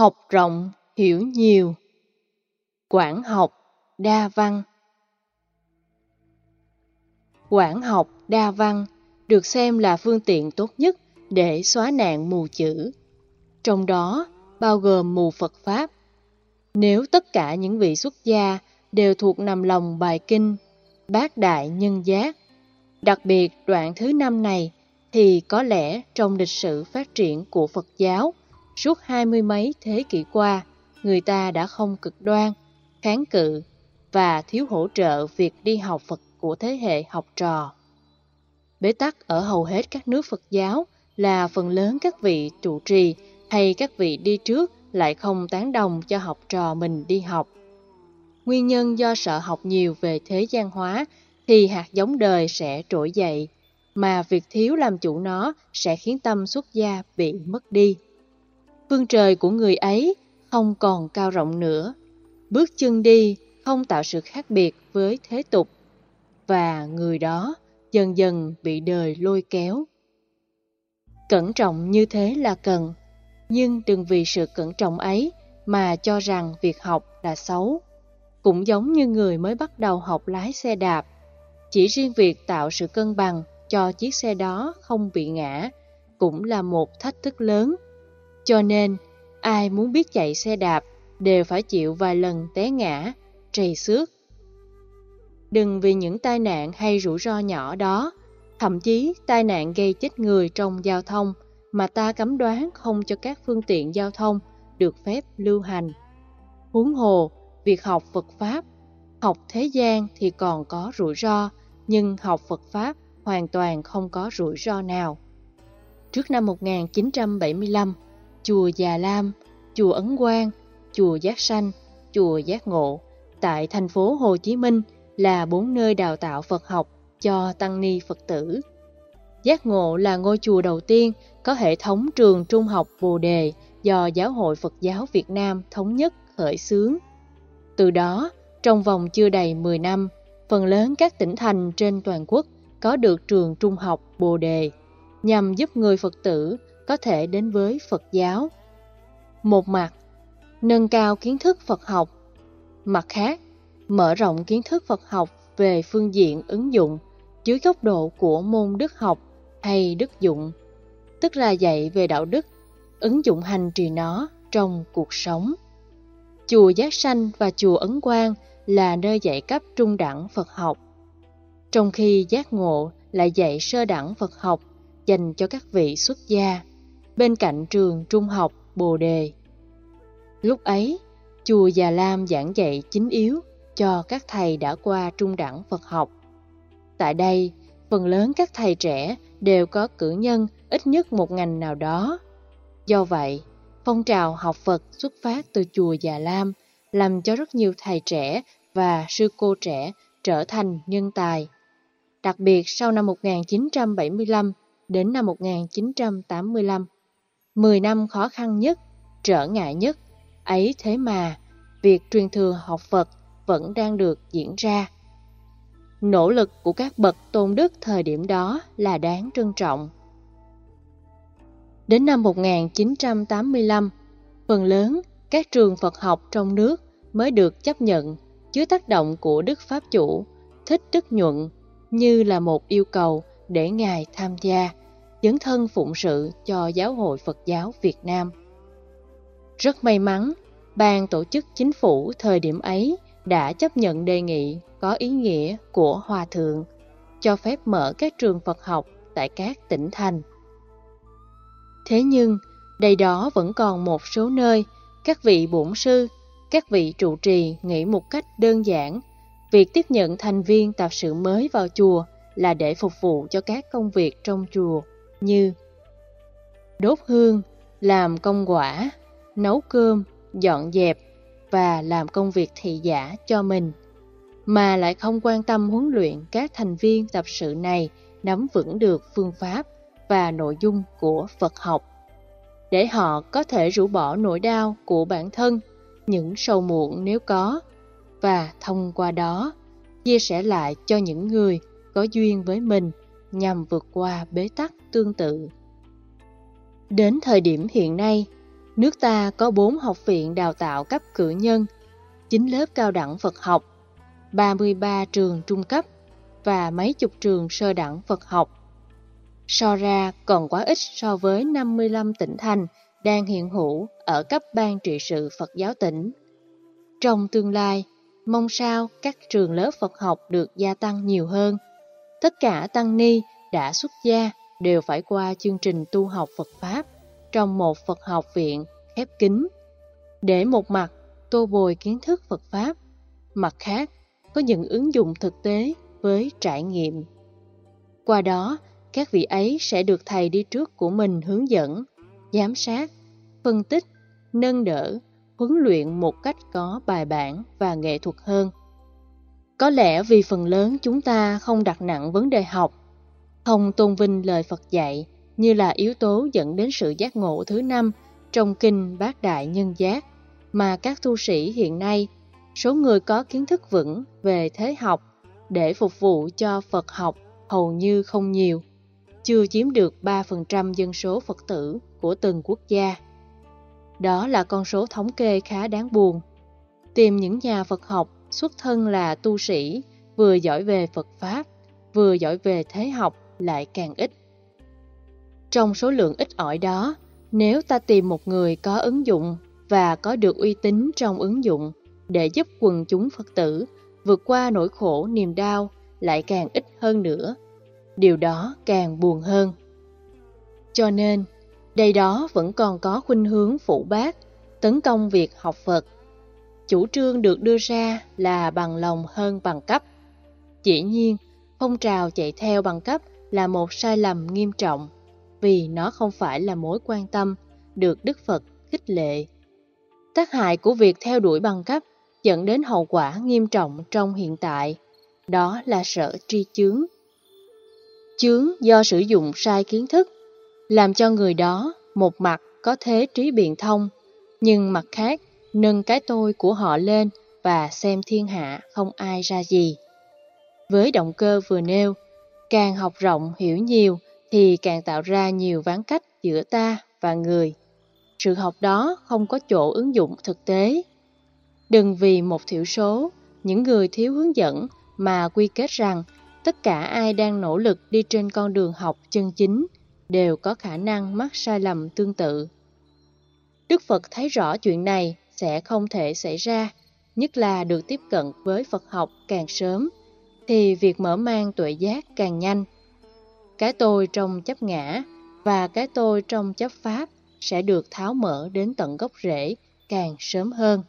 học rộng, hiểu nhiều. quản học, đa văn quản học, đa văn được xem là phương tiện tốt nhất để xóa nạn mù chữ. Trong đó bao gồm mù Phật Pháp. Nếu tất cả những vị xuất gia đều thuộc nằm lòng bài kinh, bát đại nhân giác, đặc biệt đoạn thứ năm này thì có lẽ trong lịch sử phát triển của Phật giáo suốt hai mươi mấy thế kỷ qua, người ta đã không cực đoan, kháng cự và thiếu hỗ trợ việc đi học Phật của thế hệ học trò. Bế tắc ở hầu hết các nước Phật giáo là phần lớn các vị trụ trì hay các vị đi trước lại không tán đồng cho học trò mình đi học. Nguyên nhân do sợ học nhiều về thế gian hóa thì hạt giống đời sẽ trỗi dậy, mà việc thiếu làm chủ nó sẽ khiến tâm xuất gia bị mất đi. Phương trời của người ấy không còn cao rộng nữa. Bước chân đi không tạo sự khác biệt với thế tục, và người đó dần dần bị đời lôi kéo. Cẩn trọng như thế là cần, nhưng đừng vì sự cẩn trọng ấy mà cho rằng việc học là xấu. Cũng giống như người mới bắt đầu học lái xe đạp, chỉ riêng việc tạo sự cân bằng cho chiếc xe đó không bị ngã cũng là một thách thức lớn. Cho nên, ai muốn biết chạy xe đạp đều phải chịu vài lần té ngã, trầy xước. Đừng vì những tai nạn hay rủi ro nhỏ đó, thậm chí tai nạn gây chết người trong giao thông mà ta cấm đoán không cho các phương tiện giao thông được phép lưu hành. Huống hồ, việc học Phật Pháp, học thế gian thì còn có rủi ro, nhưng học Phật Pháp hoàn toàn không có rủi ro nào. Trước năm 1975, chùa Già Lam, chùa Ấn Quang, chùa Giác Sanh, chùa Giác Ngộ tại thành phố Hồ Chí Minh là bốn nơi đào tạo Phật học cho tăng ni Phật tử. Giác Ngộ là ngôi chùa đầu tiên có hệ thống trường trung học Bồ Đề do Giáo hội Phật giáo Việt Nam thống nhất khởi xướng. Từ đó, trong vòng chưa đầy 10 năm, phần lớn các tỉnh thành trên toàn quốc có được trường trung học Bồ Đề nhằm giúp người Phật tử có thể đến với Phật giáo. Một mặt, nâng cao kiến thức Phật học. Mặt khác, mở rộng kiến thức Phật học về phương diện ứng dụng dưới góc độ của môn đức học hay đức dụng, tức là dạy về đạo đức, ứng dụng hành trì nó trong cuộc sống. Chùa Giác Sanh và chùa Ấn Quang là nơi dạy cấp trung đẳng Phật học, trong khi Giác Ngộ lại dạy sơ đẳng Phật học dành cho các vị xuất gia, bên cạnh trường trung học Bồ Đề. Lúc ấy, chùa Già Lam giảng dạy chính yếu cho các thầy đã qua trung đẳng Phật học. Tại đây, phần lớn các thầy trẻ đều có cử nhân ít nhất một ngành nào đó. Do vậy, phong trào học Phật xuất phát từ chùa Già Lam làm cho rất nhiều thầy trẻ và sư cô trẻ trở thành nhân tài. Đặc biệt sau năm 1975 đến năm 1985, 10 năm khó khăn nhất, trở ngại nhất, ấy thế mà việc truyền thừa học Phật vẫn đang được diễn ra. Nỗ lực của các bậc tôn đức thời điểm đó là đáng trân trọng. Đến năm 1985, phần lớn các trường Phật học trong nước mới được chấp nhận dưới tác động của Đức Pháp Chủ, Thích Đức Nhuận như là một yêu cầu để Ngài tham gia, dấn thân phụng sự cho Giáo hội Phật giáo Việt Nam. Rất may mắn, ban tổ chức chính phủ thời điểm ấy đã chấp nhận đề nghị có ý nghĩa của Hòa Thượng, cho phép mở các trường Phật học tại các tỉnh thành. Thế nhưng, đây đó vẫn còn một số nơi các vị bổn sư, các vị trụ trì nghĩ một cách đơn giản, việc tiếp nhận thành viên tạp sự mới vào chùa là để phục vụ cho các công việc trong chùa như đốt hương, làm công quả, nấu cơm, dọn dẹp và làm công việc thị giả cho mình, mà lại không quan tâm huấn luyện các thành viên tập sự này nắm vững được phương pháp và nội dung của Phật học, để họ có thể rũ bỏ nỗi đau của bản thân, những sâu muộn nếu có, và thông qua đó chia sẻ lại cho những người có duyên với mình nhằm vượt qua bế tắc tương tự. Đến thời điểm hiện nay, Nước ta có 4 học viện đào tạo cấp cử nhân, 9 lớp cao đẳng Phật học, 33 trường trung cấp và mấy chục trường sơ đẳng Phật học. So ra còn quá ít so với 55 tỉnh thành đang hiện hữu ở cấp ban trị sự Phật giáo tỉnh. Trong tương lai, mong sao các trường lớp Phật học được gia tăng nhiều hơn. Tất cả tăng ni đã xuất gia đều phải qua chương trình tu học Phật Pháp trong một Phật học viện khép kín. Để một mặt tô bồi kiến thức Phật Pháp, mặt khác có những ứng dụng thực tế với trải nghiệm. Qua đó, các vị ấy sẽ được thầy đi trước của mình hướng dẫn, giám sát, phân tích, nâng đỡ, huấn luyện một cách có bài bản và nghệ thuật hơn. Có lẽ vì phần lớn chúng ta không đặt nặng vấn đề học, không tôn vinh lời Phật dạy như là yếu tố dẫn đến sự giác ngộ thứ năm trong kinh Bát Đại Nhân Giác, mà các tu sĩ hiện nay, số người có kiến thức vững về thế học để phục vụ cho Phật học hầu như không nhiều, chưa chiếm được 3% dân số Phật tử của từng quốc gia. Đó là con số thống kê khá đáng buồn. Tìm những nhà Phật học xuất thân là tu sĩ, vừa giỏi về Phật Pháp, vừa giỏi về thế học lại càng ít. Trong số lượng ít ỏi đó, nếu ta tìm một người có ứng dụng và có được uy tín trong ứng dụng để giúp quần chúng Phật tử vượt qua nỗi khổ niềm đau lại càng ít hơn nữa. Điều đó càng buồn hơn. Cho nên, đây đó vẫn còn có khuynh hướng phủ bác, tấn công việc học Phật. Chủ trương được đưa ra là bằng lòng hơn bằng cấp. Chỉ nhiên, phong trào chạy theo bằng cấp là một sai lầm nghiêm trọng vì nó không phải là mối quan tâm được Đức Phật khích lệ. Tác hại của việc theo đuổi bằng cấp dẫn đến hậu quả nghiêm trọng trong hiện tại, đó là sợ tri chướng. Chướng do sử dụng sai kiến thức, làm cho người đó một mặt có thế trí biện thông, nhưng mặt khác nâng cái tôi của họ lên và xem thiên hạ không ai ra gì. Với động cơ vừa nêu, càng học rộng hiểu nhiều thì càng tạo ra nhiều ván cách giữa ta và người. Sự học đó không có chỗ ứng dụng thực tế. Đừng vì một thiểu số, những người thiếu hướng dẫn mà quy kết rằng tất cả ai đang nỗ lực đi trên con đường học chân chính đều có khả năng mắc sai lầm tương tự. Đức Phật thấy rõ chuyện này sẽ không thể xảy ra, nhất là được tiếp cận với Phật học càng sớm, thì việc mở mang tuệ giác càng nhanh. Cái tôi trong chấp ngã và cái tôi trong chấp pháp sẽ được tháo mở đến tận gốc rễ càng sớm hơn.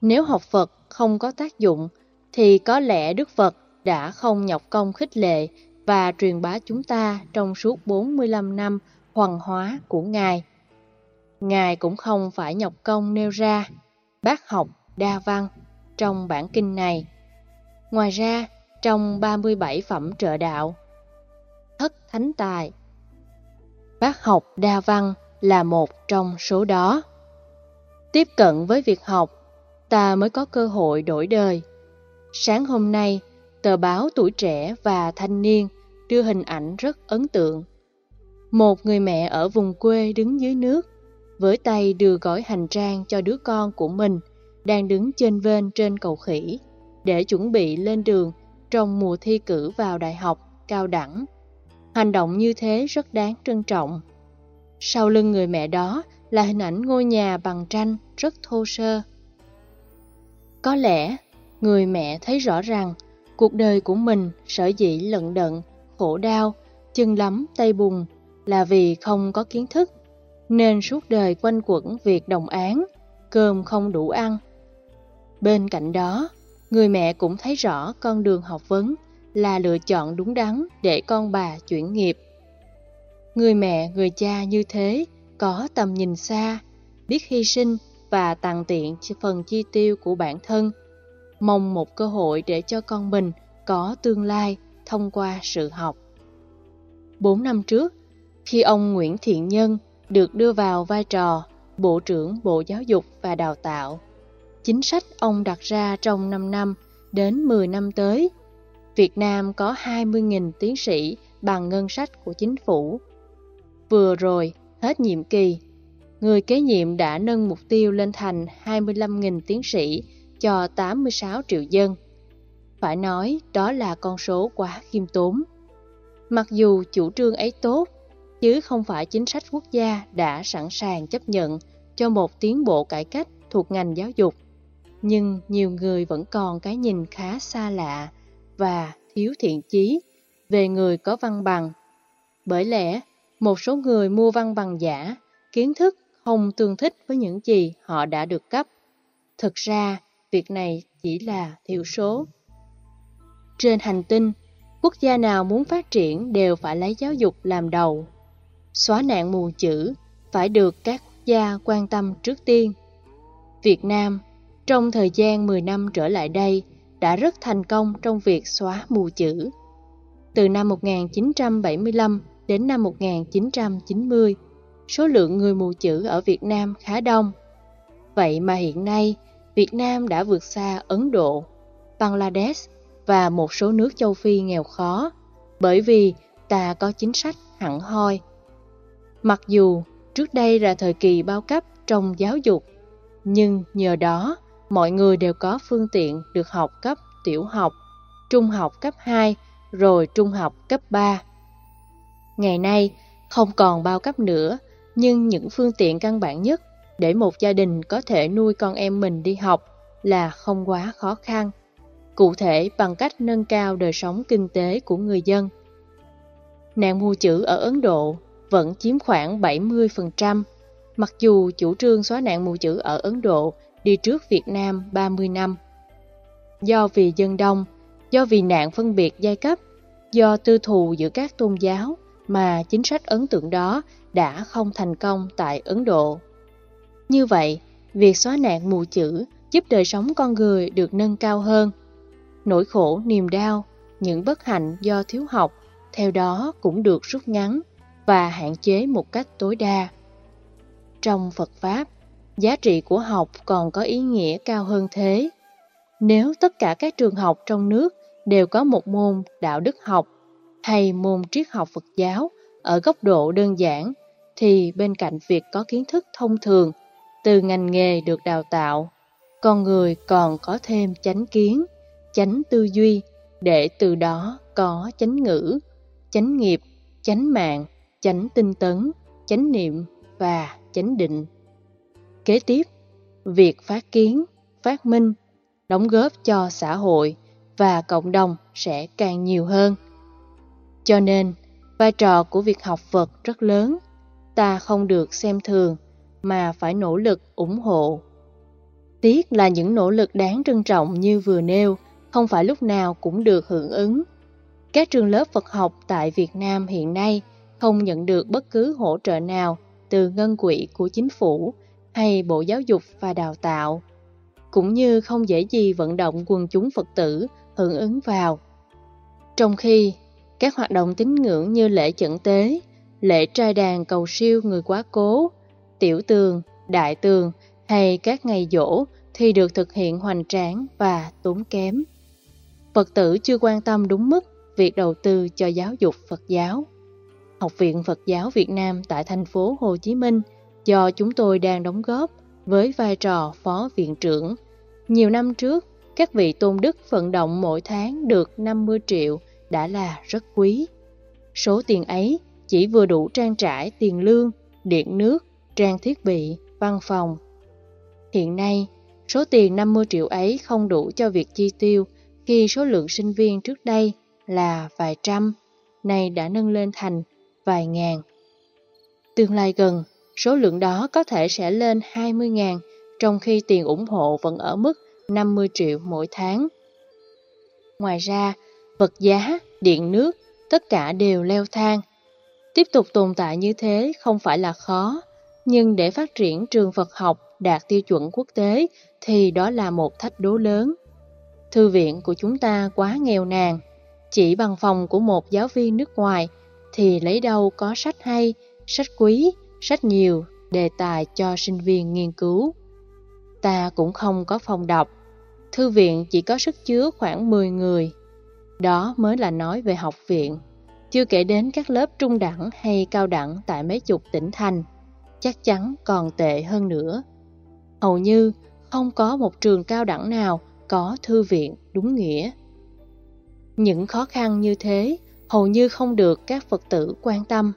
Nếu học Phật không có tác dụng, thì có lẽ Đức Phật đã không nhọc công khích lệ và truyền bá chúng ta trong suốt 45 năm hoàng hóa của Ngài. Ngài cũng không phải nhọc công nêu ra bác học đa văn trong bản kinh này. Ngoài ra, trong 37 phẩm trợ đạo, thất thánh tài, bác học đa văn là một trong số đó. Tiếp cận với việc học, ta mới có cơ hội đổi đời. Sáng hôm nay, tờ báo Tuổi Trẻ và Thanh Niên đưa hình ảnh rất ấn tượng. Một người mẹ ở vùng quê đứng dưới nước, với tay đưa gói hành trang cho đứa con của mình đang đứng trên vên trên cầu khỉ để chuẩn bị lên đường trong mùa thi cử vào đại học, cao đẳng. Hành động như thế rất đáng trân trọng. Sau lưng người mẹ đó là hình ảnh ngôi nhà bằng tranh rất thô sơ. Có lẽ, người mẹ thấy rõ rằng cuộc đời của mình sở dĩ lận đận, khổ đau, chân lắm tay bùn là vì không có kiến thức, nên suốt đời quanh quẩn việc đồng án, cơm không đủ ăn. Bên cạnh đó, người mẹ cũng thấy rõ con đường học vấn là lựa chọn đúng đắn để con bà chuyển nghiệp. Người mẹ, người cha như thế có tầm nhìn xa, biết hy sinh và tàn tiện phần chi tiêu của bản thân, mong một cơ hội để cho con mình có tương lai thông qua sự học. Bốn năm trước, khi ông Nguyễn Thiện Nhân được đưa vào vai trò Bộ trưởng Bộ Giáo dục và Đào tạo, chính sách ông đặt ra trong 5 năm đến 10 năm tới, Việt Nam có 20.000 tiến sĩ bằng ngân sách của chính phủ. Vừa rồi, hết nhiệm kỳ, người kế nhiệm đã nâng mục tiêu lên thành 25.000 tiến sĩ cho 86 triệu dân. Phải nói đó là con số quá khiêm tốn. Mặc dù chủ trương ấy tốt, chứ không phải chính sách quốc gia đã sẵn sàng chấp nhận cho một tiến bộ cải cách thuộc ngành giáo dục. Nhưng nhiều người vẫn còn cái nhìn khá xa lạ và thiếu thiện chí về người có văn bằng. Bởi lẽ, một số người mua văn bằng giả, kiến thức không tương thích với những gì họ đã được cấp. Thực ra, việc này chỉ là thiểu số. Trên hành tinh, quốc gia nào muốn phát triển đều phải lấy giáo dục làm đầu. Xóa nạn mù chữ phải được các quốc gia quan tâm trước tiên. Việt Nam, trong thời gian 10 năm trở lại đây, đã rất thành công trong việc xóa mù chữ. Từ năm 1975 đến năm 1990, số lượng người mù chữ ở Việt Nam khá đông. Vậy mà hiện nay, Việt Nam đã vượt xa Ấn Độ, Bangladesh và một số nước châu Phi nghèo khó, bởi vì ta có chính sách hẳn hoi. Mặc dù trước đây là thời kỳ bao cấp trong giáo dục, nhưng nhờ đó mọi người đều có phương tiện được học cấp tiểu học, trung học cấp 2, rồi trung học cấp 3. Ngày nay, không còn bao cấp nữa, nhưng những phương tiện căn bản nhất để một gia đình có thể nuôi con em mình đi học là không quá khó khăn, cụ thể bằng cách nâng cao đời sống kinh tế của người dân. Nạn mù chữ ở Ấn Độ vẫn chiếm khoảng 70%, mặc dù chủ trương xóa nạn mù chữ ở Ấn Độ đi trước Việt Nam 30 năm. Do vì dân đông, do vì nạn phân biệt giai cấp, do tư thù giữa các tôn giáo mà chính sách ấn tượng đó đã không thành công tại Ấn Độ. Như vậy, việc xóa nạn mù chữ giúp đời sống con người được nâng cao hơn. Nỗi khổ, niềm đau, những bất hạnh do thiếu học, theo đó cũng được rút ngắn và hạn chế một cách tối đa. Trong Phật Pháp, giá trị của học còn có ý nghĩa cao hơn thế. Nếu tất cả các trường học trong nước đều có một môn đạo đức học hay môn triết học Phật giáo ở góc độ đơn giản, thì bên cạnh việc có kiến thức thông thường từ ngành nghề được đào tạo, con người còn có thêm chánh kiến, chánh tư duy để từ đó có chánh ngữ, chánh nghiệp, chánh mạng, chánh tinh tấn, chánh niệm và chánh định. Kế tiếp, việc phát kiến, phát minh, đóng góp cho xã hội và cộng đồng sẽ càng nhiều hơn. Cho nên, vai trò của việc học Phật rất lớn, ta không được xem thường mà phải nỗ lực ủng hộ. Tiếc là những nỗ lực đáng trân trọng như vừa nêu không phải lúc nào cũng được hưởng ứng. Các trường lớp Phật học tại Việt Nam hiện nay không nhận được bất cứ hỗ trợ nào từ ngân quỹ của chính phủ hay Bộ Giáo dục và Đào tạo, cũng như không dễ gì vận động quần chúng Phật tử hưởng ứng vào. Trong khi các hoạt động tín ngưỡng như lễ chẩn tế, lễ trai đàn cầu siêu người quá cố, tiểu tường, đại tường hay các ngày dỗ thì được thực hiện hoành tráng và tốn kém. Phật tử chưa quan tâm đúng mức việc đầu tư cho giáo dục Phật giáo. Học viện Phật giáo Việt Nam tại thành phố Hồ Chí Minh do chúng tôi đang đóng góp với vai trò phó viện trưởng. Nhiều năm trước, các vị tôn đức vận động mỗi tháng được 50 triệu đã là rất quý. Số tiền ấy chỉ vừa đủ trang trải tiền lương, điện nước, trang thiết bị, văn phòng. Hiện nay, số tiền 50 triệu ấy không đủ cho việc chi tiêu khi số lượng sinh viên trước đây là vài trăm, nay đã nâng lên thành vài ngàn. Tương lai gần, số lượng đó có thể sẽ lên 20 ngàn, trong khi tiền ủng hộ vẫn ở mức 50 triệu mỗi tháng. Ngoài ra, vật giá, điện nước, tất cả đều leo thang. Tiếp tục tồn tại như thế không phải là khó, nhưng để phát triển trường Phật học đạt tiêu chuẩn quốc tế thì đó là một thách đố lớn. Thư viện của chúng ta quá nghèo nàn, chỉ bằng phòng của một giáo viên nước ngoài thì lấy đâu có sách hay, sách quý, sách nhiều, đề tài cho sinh viên nghiên cứu. Ta cũng không có phòng đọc, thư viện chỉ có sức chứa khoảng 10 người. Đó mới là nói về học viện, chưa kể đến các lớp trung đẳng hay cao đẳng tại mấy chục tỉnh thành. chắc chắn còn tệ hơn nữa. Hầu như không có một trường cao đẳng nào có thư viện đúng nghĩa. Những khó khăn như thế hầu như không được các Phật tử quan tâm.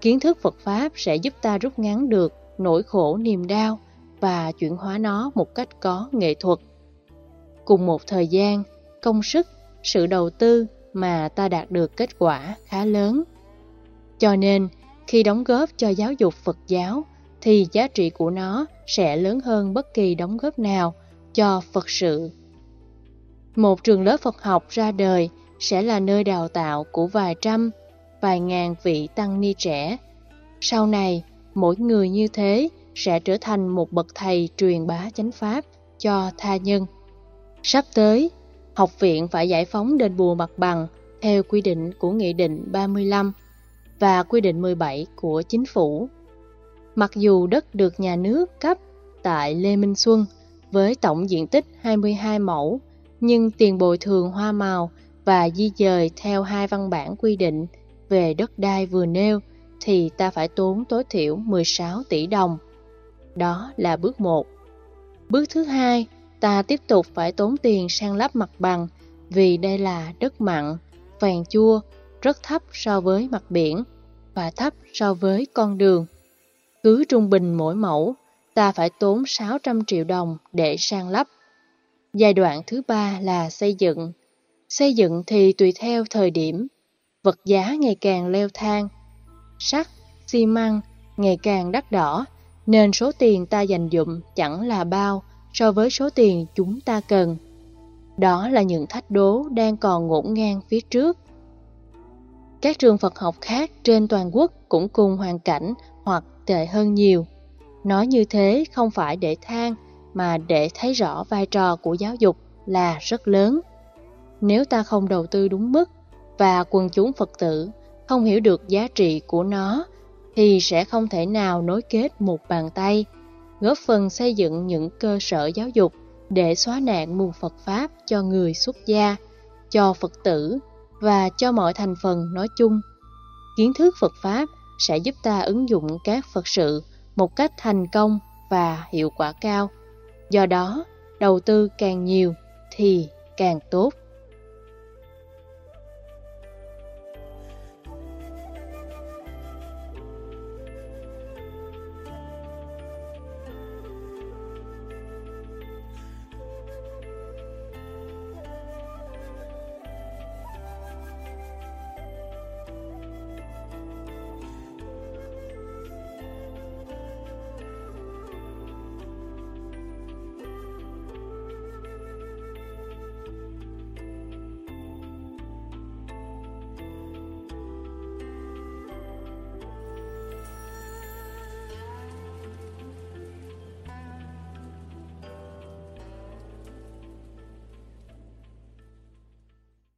Kiến thức Phật Pháp sẽ giúp ta rút ngắn được nỗi khổ niềm đau và chuyển hóa nó một cách có nghệ thuật. Cùng một thời gian, công sức, sự đầu tư mà ta đạt được kết quả khá lớn. Cho nên, khi đóng góp cho giáo dục Phật giáo, thì giá trị của nó sẽ lớn hơn bất kỳ đóng góp nào cho Phật sự. Một trường lớp Phật học ra đời sẽ là nơi đào tạo của vài trăm, vài ngàn vị tăng ni trẻ. Sau này, mỗi người như thế sẽ trở thành một bậc thầy truyền bá chánh pháp cho tha nhân. Sắp tới, học viện phải giải phóng đền bù mặt bằng theo quy định của Nghị định 35 và quy định 17 của chính phủ. Mặc dù đất được nhà nước cấp tại Lê Minh Xuân với tổng diện tích 22 mẫu, nhưng tiền bồi thường hoa màu và di dời theo hai văn bản quy định về đất đai vừa nêu thì ta phải tốn tối thiểu 16 tỷ đồng. Đó là bước 1. Bước thứ hai, ta tiếp tục phải tốn tiền sang lắp mặt bằng vì đây là đất mặn, vàng chua, rất thấp so với mặt biển và thấp so với con đường. Cứ trung bình mỗi mẫu, ta phải tốn 600 triệu đồng để sang lắp. Giai đoạn thứ ba là xây dựng. Xây dựng thì tùy theo thời điểm, vật giá ngày càng leo thang, sắt, xi măng ngày càng đắt đỏ, nên số tiền ta dành dụm chẳng là bao so với số tiền chúng ta cần. Đó là những thách đố đang còn ngổn ngang phía trước. Các trường Phật học khác trên toàn quốc cũng cùng hoàn cảnh hoặc tệ hơn nhiều. Nói như thế không phải để than mà để thấy rõ vai trò của giáo dục là rất lớn. Nếu ta không đầu tư đúng mức và quần chúng Phật tử không hiểu được giá trị của nó thì sẽ không thể nào nối kết một bàn tay, góp phần xây dựng những cơ sở giáo dục để xóa nạn mù Phật Pháp cho người xuất gia, cho Phật tử và cho mọi thành phần nói chung. Kiến thức Phật Pháp sẽ giúp ta ứng dụng các Phật sự một cách thành công và hiệu quả cao. Do đó, đầu tư càng nhiều thì càng tốt.